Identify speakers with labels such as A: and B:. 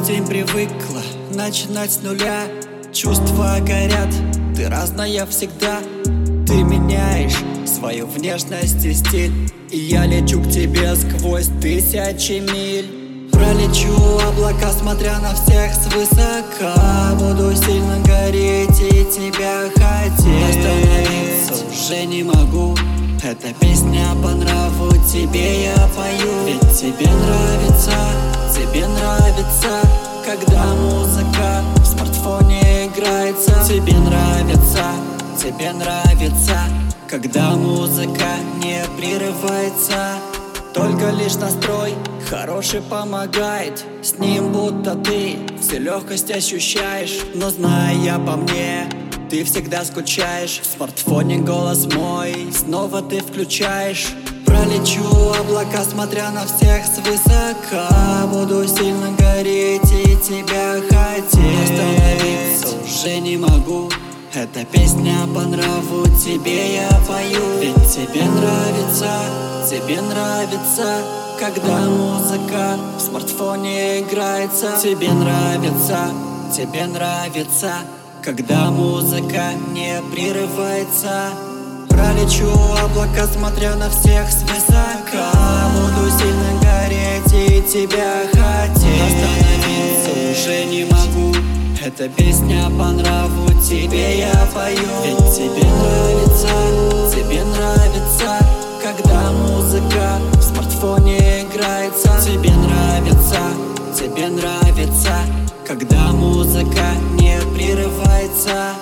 A: день привыкла начинать с нуля. Чувства горят, ты разная всегда. Ты меняешь свою внешность и стиль И я лечу к тебе сквозь тысячи миль. Пролечу облака, смотря на всех свысока. Буду сильно гореть и тебя хотеть. Остановиться уже не могу. Эта песня по нраву тебе я пою. Ведь тебе нравится, тебе нравится Когда музыка в смартфоне играется. Тебе нравится, тебе нравится Когда музыка не прерывается. Только лишь настрой хороший помогает. С ним будто ты всю легкость ощущаешь. Но зная по мне, ты всегда скучаешь. В смартфоне голос мой Снова ты включаешь Пролечу облака, смотря на всех свысока. Буду сильно гореть и тебя хотеть. Остановиться уже не могу. Эта песня по нраву тебе я пою. Ведь тебе нравится, тебе нравится Когда музыка в смартфоне играется. Тебе нравится, тебе нравится когда музыка не прерывается Пролечу облака, смотря на всех свысока Буду сильно гореть и тебя хотеть. Остановиться уже не могу. Эта песня по нраву тебе я пою. Ведь тебе нравится, тебе нравится Когда музыка в смартфоне играется. Тебе нравится, тебе нравится когда музыка не прерывается